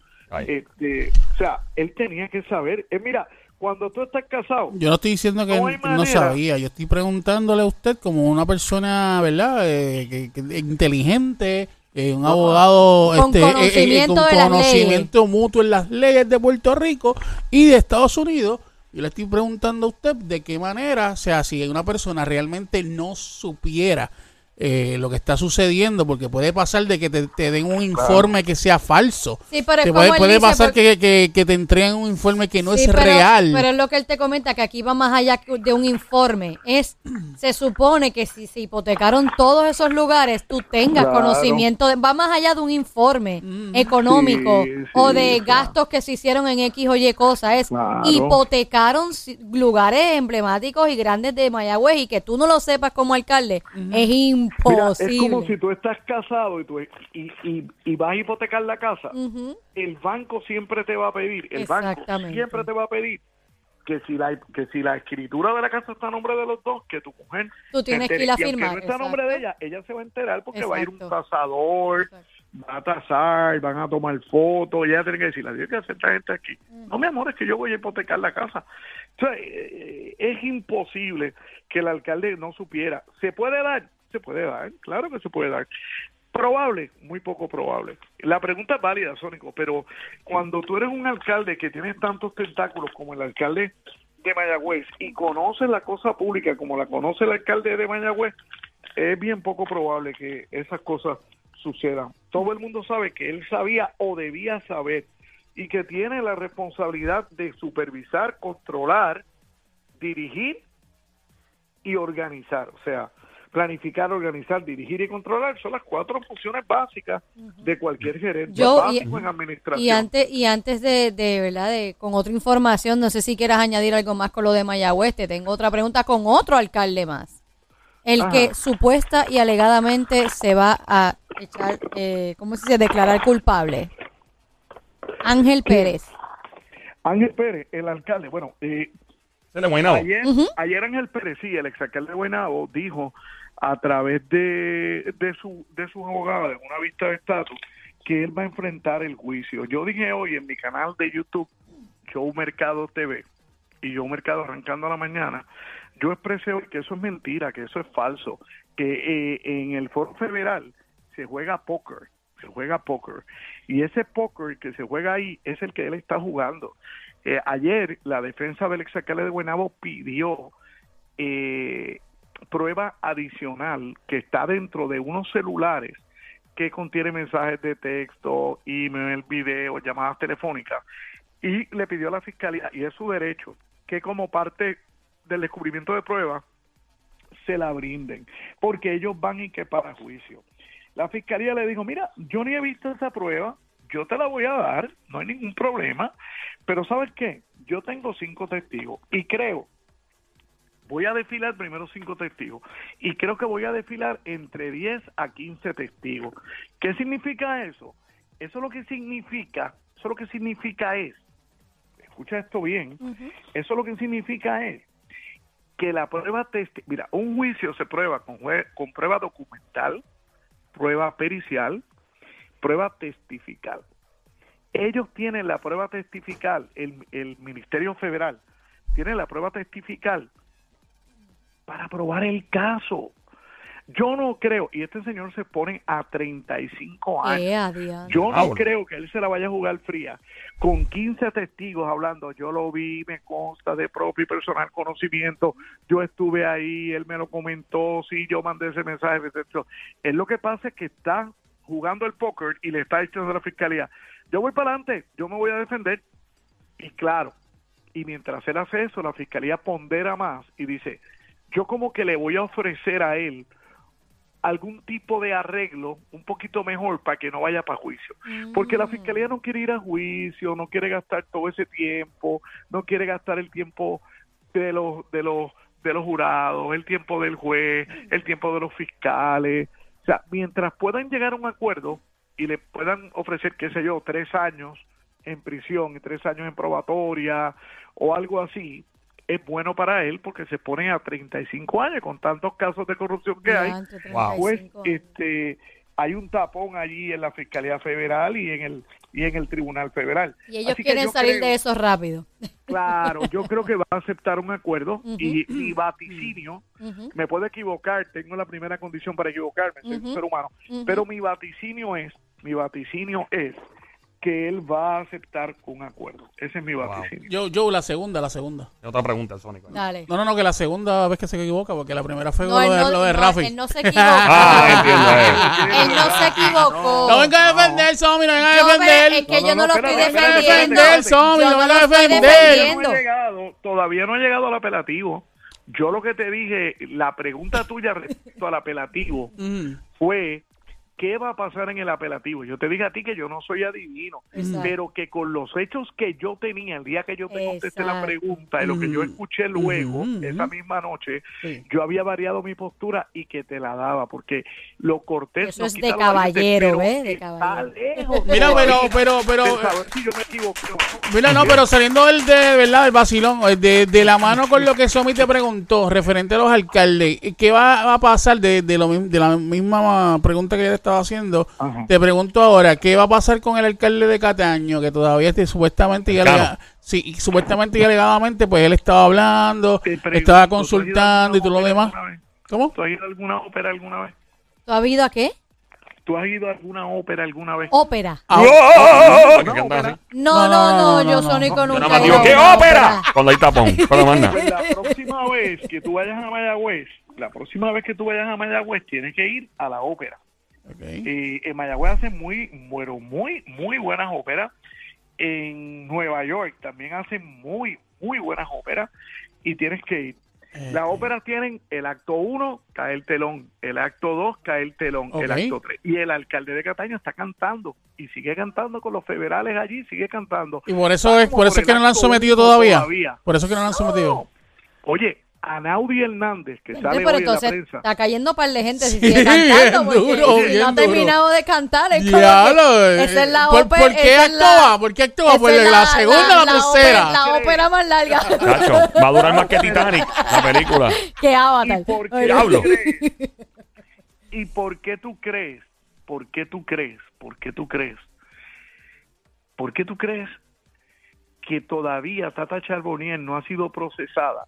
Este, o sea, él tenía que saber. Eh, mira, cuando tú estás casado, Yo no estoy diciendo que No no, sabía, yo estoy preguntándole a usted como una persona, ¿verdad? Eh, que- que- inteligente, eh, un abogado Con este, conocimiento con de las conocimiento mutuo en las leyes de Puerto Rico y de Estados Unidos. Yo le estoy preguntando a usted de qué manera, o sea, si una persona realmente no supiera eh, lo que está sucediendo, porque puede pasar de que te, te den un informe que sea falso. Sí, pero es Te puede, él puede dice, pasar porque- que, que, que te entreguen un informe que no Sí, es pero- real. Pero es lo que él te comenta, que aquí va más allá que- de un informe. Es, se supone que si se hipotecaron todos esos lugares, tú tengas Claro. conocimiento, de- va más allá de un informe económico Sí, sí, o de claro. gastos que se hicieron en X o Y cosas. Es, Claro. hipotecaron si- lugares emblemáticos y grandes de Mayagüez y que tú no lo sepas como alcalde, es Mira, es como si tú estás casado y, tú, y, y, y vas a hipotecar la casa. El banco siempre te va a pedir, el banco siempre te va a pedir que si la que si la escritura de la casa está a nombre de los dos, que tu mujer Tú tienes que ir a firmar, no está a nombre de ella, ella se va a enterar porque va a ir un tasador, Exacto. va a tasar, van a tomar fotos, ella tiene que decirle, Dios, ¿qué hace esta gente aquí? No, mi amor, es que yo voy a hipotecar la casa. O sea, eh, es imposible que el alcalde no supiera. ¿Se puede dar? Puede dar, claro que se puede dar. Probable, muy poco probable. La pregunta es válida, Sónico, pero cuando tú eres un alcalde que tienes tantos tentáculos como el alcalde de Mayagüez y conoces la cosa pública como la conoce el alcalde de Mayagüez, es bien poco probable que esas cosas sucedan. Todo el mundo sabe que él sabía o debía saber y que tiene la responsabilidad de supervisar, controlar, dirigir y organizar. O sea, planificar, organizar, dirigir y controlar son las cuatro funciones básicas de cualquier gerente Yo, y, básico en administración. y antes, y antes de, de, ¿verdad? De, con otra información, no sé si quieras añadir algo más con lo de Mayagüez. Te tengo otra pregunta con otro alcalde más. El Ajá. que supuesta y alegadamente se va a echar, eh, ¿cómo se dice? Declarar culpable. Ángel Pérez. Ángel Pérez, el alcalde, bueno, eh, Se le Guaynabo. Ayer, ayer Ángel Pérez, sí, el exalcalde de Guaynabo, dijo a través de, de, su, de sus abogados en una vista de estatus que él va a enfrentar el juicio. Yo dije hoy en mi canal de YouTube, Show Mercado TV y Show Mercado Arrancando a la Mañana, yo expresé hoy que eso es mentira, que eso es falso, que eh, en el foro federal se juega póker, se juega póker, y ese póker que se juega ahí es el que él está jugando. Eh, ayer la defensa del exalcalde de Guaynabo pidió eh, prueba adicional que está dentro de unos celulares que contiene mensajes de texto, email, video, llamadas telefónicas y le pidió a la fiscalía y es su derecho que como parte del descubrimiento de pruebas se la brinden porque ellos van y que para juicio. La fiscalía le dijo, mira, yo ni he visto esa prueba, yo te la voy a dar, no hay ningún problema, pero ¿sabes qué? Yo tengo cinco testigos y creo, voy a desfilar primero cinco testigos y creo que voy a desfilar entre 10 a 15 testigos. ¿Qué significa eso? Eso lo que significa, eso lo que significa es, escucha esto bien, eso lo que significa es que la prueba testi mira, un juicio se prueba con, jue- con prueba documental, prueba pericial, prueba testifical. Ellos tienen la prueba testifical, el, el Ministerio Federal tiene la prueba testifical para probar el caso. Yo no creo, y este señor se pone a 35 años. Eh, adiós. Yo no Pablo. creo que él se la vaya a jugar fría. Con 15 testigos hablando, yo lo vi, me consta de propio y personal conocimiento, yo estuve ahí, él me lo comentó, sí, yo mandé ese mensaje. Es lo que pasa es que está jugando el póker y le está diciendo a la fiscalía, yo voy para adelante, yo me voy a defender. Y claro, y mientras él hace eso, la fiscalía pondera más y dice, yo como que le voy a ofrecer a él algún tipo de arreglo un poquito mejor para que no vaya para juicio. Porque la fiscalía no quiere ir a juicio, no quiere gastar todo ese tiempo, no quiere gastar el tiempo de los de los de los jurados, el tiempo del juez, el tiempo de los fiscales. O sea, mientras puedan llegar a un acuerdo y le puedan ofrecer, qué sé yo, tres años en prisión y tres años en probatoria o algo así, es bueno para él porque se pone a 35 años con tantos casos de corrupción que hay pues 35 años. este hay un tapón allí en la fiscalía federal y en el y en el tribunal federal. Y ellos Así quieren salir creo- de eso rápido. claro yo creo que va a aceptar un acuerdo y mi vaticinio. Me puedo equivocar tengo la primera condición para equivocarme soy un ser humano. Pero mi vaticinio es mi vaticinio es que él va a aceptar un acuerdo ese es mi Wow. vaticinio Yo, yo, la segunda, la segunda. Otra pregunta, Sónico. Dale. No, no, no, que la segunda vez que se equivoca, porque la primera fue No, lo, de, no, lo de no, Rafi. él no se equivocó. Ah, entiendo. eh. Él no se equivocó. No venga a defender, Somi, no venga a defender. es que No, yo no, no, no, lo estoy defendiendo. no no venga a defender. todavía no he llegado, todavía no he llegado al apelativo. Yo lo que te dije, la pregunta tuya respecto al apelativo fue qué va a pasar en el apelativo. Yo te dije a ti que yo no soy adivino, Exacto. pero que con los hechos que yo tenía el día que yo te contesté la Exacto. pregunta y lo que yo Ujú. escuché luego, Ujú, esa misma noche, Sí. yo había variado mi postura y que te la daba, porque lo cortés Eso no es de caballero, ¿ves? De está caballero. lejos Mira, pero, pero, pero, saber si yo me equivoqué. Mira, no, pero saliendo del de verdad del vacilón, eh, de, de la mano con lo que Somi te preguntó referente a los alcaldes, ¿qué va, a pasar de, de, lo, de la misma pregunta que yo le estaba haciendo? Ajá. Te pregunto ahora, ¿qué va a pasar con el alcalde de Cataño que todavía este, supuestamente y, alega- sí, y supuestamente y alegadamente pues él estaba hablando, estaba ¿tú has ido a consultando y todo lo demás? ópera? ¿Cómo? ¿Tú has ido a alguna ópera alguna vez? ¿Tú has ido a qué? ¿Tú has ido a alguna ópera alguna vez? Ópera. Ah, ¡Oh! no, ¿Qué andas así? No, no, No, no, no, no, yo no, Sónico no. Yo nunca he digo, ¿qué una ópera? Cuando hay tapón. Cuando manda. Pues la próxima vez que tú vayas a Mayagüez, la próxima vez que tú vayas a Mayagüez, tienes que ir a la ópera. Ok. Y en Mayagüez hacen muy, bueno, muy, muy buenas óperas. En Nueva York también hacen muy, muy buenas óperas y tienes que ir. Eh, Las óperas tienen el acto 1, cae el telón, el acto 2, cae el telón, el acto 3. Y el alcalde de Cataño está cantando y sigue cantando con los federales allí, sigue cantando. Y por eso es, por eso por es que no lo han sometido todavía. todavía. Por eso es que no lo han sometido. No. Oye, Anaudi Hernández, que Sí, sale pero hoy en la entonces prensa. está cayendo par de gente si Sí, sigue cantando bien porque duro, no ha duro. terminado de cantar es como que eh, esa es la ¿por- ópera por qué esa es acto la-? ¿Por qué acto va? esa ¿Por es la segunda o la tercera? ópera- La ópera más larga Chacho, va a durar más que Titanic, la película. que Avatar. ¿Y por qué Diablo. tú crees? ¿Y por qué tú crees? ¿Por qué tú crees? ¿Por qué tú crees? ¿Por qué tú crees que todavía Tata Charbonnier no ha sido procesada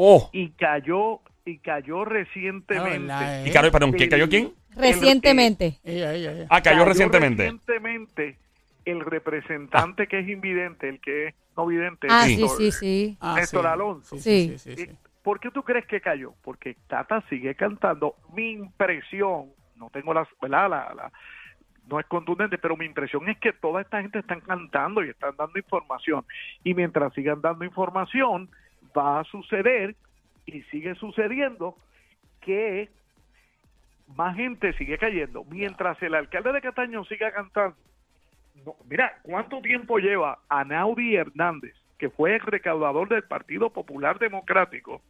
Oh. y cayó y cayó Ah, recientemente? verdad, ¿Y cayó, perdón, ¿quién cayó quién? Recientemente. Ella, ella, ella. Ah, cayó recientemente. recientemente el representante que es invidente, el que es no vidente, Ah, Sí. sí, Néstor- sí, sí. Ah, Néstor sí. Alonso. Sí, Sí. sí, sí, sí, Eh, sí. ¿Por qué tú crees que cayó? Porque Tata sigue cantando. Mi impresión, no tengo las, ¿verdad? La, la- no es contundente, pero mi impresión es que toda esta gente están cantando y están dando información. Y mientras sigan dando información, va a suceder y sigue sucediendo que más gente sigue cayendo. Mientras el alcalde de Cataño siga cantando. No, mira, ¿cuánto tiempo lleva Anaudi Hernández, que fue el recaudador del Partido Popular Democrático,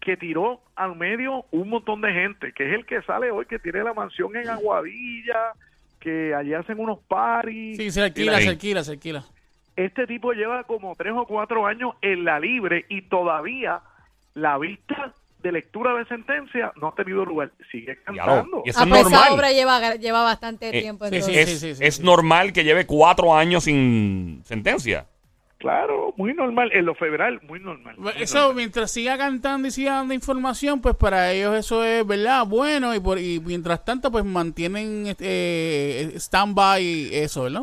que tiró al medio un montón de gente, que es el que sale hoy, que tiene la mansión en Aguadilla, que allí hacen unos paris. Sí, se alquila, se alquila, se alquila. Este tipo lleva como tres o cuatro años en la libre y todavía la vista de lectura de sentencia no ha tenido lugar. Sigue cantando. y eso Ah, es pues esa normal. obra lleva, lleva bastante Eh, tiempo. sí, sí, es sí, sí, es sí. normal que lleve cuatro años sin sentencia. Claro, muy normal. En lo federal, muy normal. muy Eso, normal. mientras siga cantando y siga dando información, pues para ellos eso es, ¿verdad? Bueno, y, por, y mientras tanto, pues mantienen este, eh, stand-by eso, ¿verdad?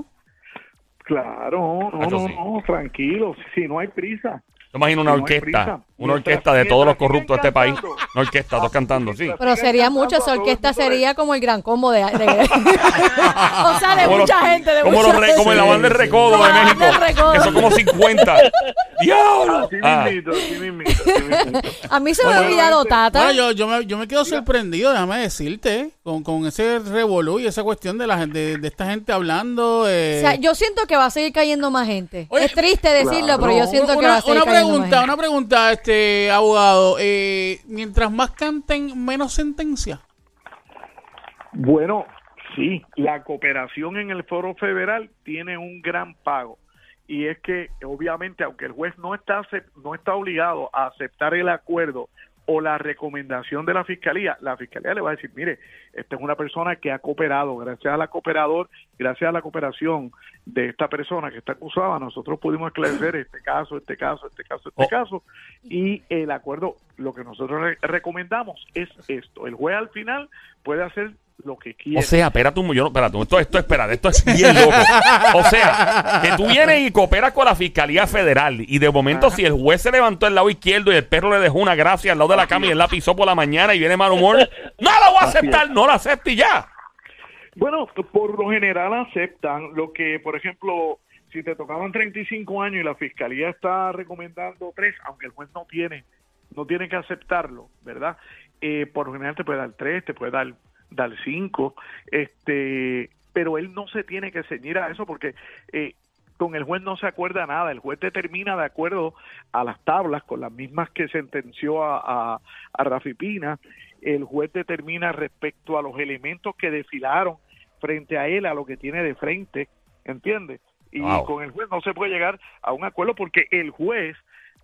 Claro, no, Eso no, sí. no, tranquilo, si no hay prisa. Yo imagino una No hay orquesta. Una orquesta de todos los corruptos de este país. Una orquesta, todos cantando, sí. Pero sería mucho, esa orquesta sería como el gran combo de... de- o sea, de Como los- mucha gente, de como, mucha los re- como la banda del sí. recodo La de banda México. del Recodo. Que son como 50. ¡Diablo! Así Ah, mismito, así mismito, así mismito. A mí se me ha olvidado este- Tata. Bueno, yo, yo, me, yo me quedo sorprendido, déjame decirte, ¿eh? con, con ese revolú y esa cuestión de, la, gente- de, de esta gente hablando. eh, O sea, yo siento que va a seguir cayendo más gente. Oye, es triste decirlo, pero yo siento que una, va a seguir una cayendo pregunta, más una pregunta, este abogado. Eh, mientras más canten, menos sentencia. Bueno, sí, la cooperación en el foro federal tiene un gran pago. Y es que, obviamente, aunque el juez no está, no está obligado a aceptar el acuerdo o la recomendación de la fiscalía, la fiscalía le va a decir, mire, esta es una persona que ha cooperado, gracias a la cooperador, gracias a la cooperación de esta persona que está acusada, nosotros pudimos esclarecer este caso, este caso, este caso, este Oh. caso, y el acuerdo, lo que nosotros re- recomendamos es esto, el juez al final puede hacer lo que quiera. O sea, espérate un yo no, espérate, esto, esto, espérate, esto es bien loco. O sea, que tú vienes y cooperas con la Fiscalía Federal y de momento si el juez se levantó del lado izquierdo y el perro le dejó una gracia al lado de la cama y él la pisó por la mañana y viene mal humor, no la voy a aceptar, no la acepte y ya. Bueno, por lo general aceptan lo que, por ejemplo, si te tocaban 35 años y la fiscalía está recomendando tres, aunque el juez no tiene, no tiene que aceptarlo, ¿verdad? Eh, por lo general te puede dar tres, te puede dar dar cinco, este, pero él no se tiene que ceñir a eso porque eh, con el juez no se acuerda nada, el juez determina de acuerdo a las tablas, con las mismas que sentenció a, a, a Rafi Pina, el juez determina respecto a los elementos que desfilaron frente a él, a lo que tiene de frente, ¿entiendes? Y Wow. con el juez no se puede llegar a un acuerdo porque el juez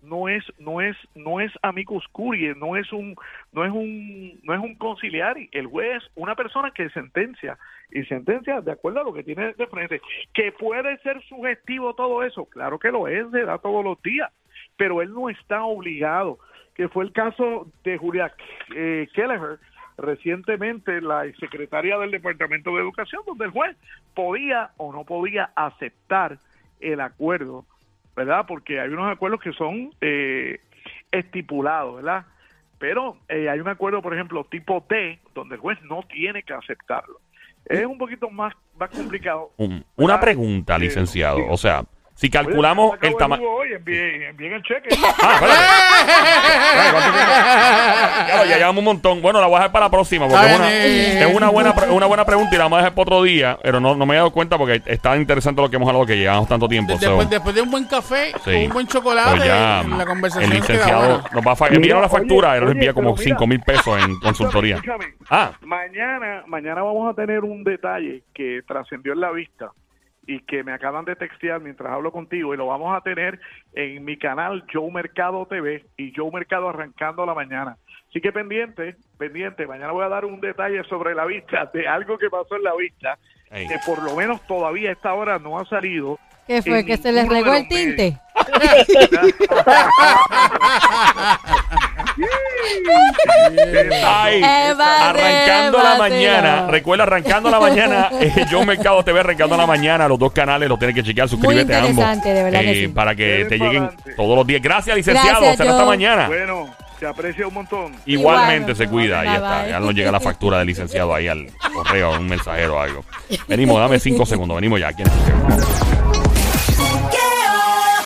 no es no es no es amicus curiae, no es un no es un no es un conciliari, el juez es una persona que sentencia y sentencia de acuerdo a lo que tiene de frente, que puede ser sugestivo todo eso, claro que lo es, se da todos los días, pero él no está obligado, que fue el caso de Julia eh, Kelleher recientemente la secretaria del Departamento de Educación, donde el juez podía o no podía aceptar el acuerdo, ¿verdad? Porque hay unos acuerdos que son eh, estipulados, ¿verdad? Pero eh, hay un acuerdo, por ejemplo, tipo T, donde el juez no tiene que aceptarlo. Es un poquito más, más complicado. Un- una pregunta, Eh, licenciado. sí. O sea, si calculamos el tamaño. Hoy, envíen, envíen el cheque. Ah, ya llevamos un montón. Bueno, la voy a dejar para la próxima porque es una, es una buena, pre- una buena pregunta y la vamos a dejar para otro día. Pero no, no me he dado cuenta porque está interesante lo que hemos hablado que llevamos tanto tiempo. so- Después, después de un buen café, Sí. un buen chocolate, Pues ya, la conversación el licenciado nos va a enviar la factura, él nos envía como pero mira. 5 mil pesos en consultoría. Escúchame, escúchame. Ah, Mañana, mañana vamos a tener un detalle que trascendió en la vista y que me acaban de textear mientras hablo contigo y lo vamos a tener en mi canal Joe Mercado TV y Joe Mercado arrancando la mañana. Así que pendiente, pendiente, mañana voy a dar un detalle sobre la vista de algo que pasó en la vista Ey. que por lo menos todavía a esta hora no ha salido. ¿Qué fue? ¿Que se les regó el tinte? Ay, arrancando la mañana. Recuerda, arrancando la mañana. Eh, Yo Mercado TV, arrancando la mañana. Los dos canales los tienes que chequear. Suscríbete a ambos. interesante, de verdad que sí. Para que te lleguen adelante. todos los días. Gracias, licenciado. Gracias, hasta mañana. Bueno, se aprecia un montón. Igualmente Igual, se cuida. Ahí está. Ya nos llega la factura del licenciado ahí al correo, un mensajero o algo. Venimos, dame cinco segundos. Venimos ya. Aquí en el-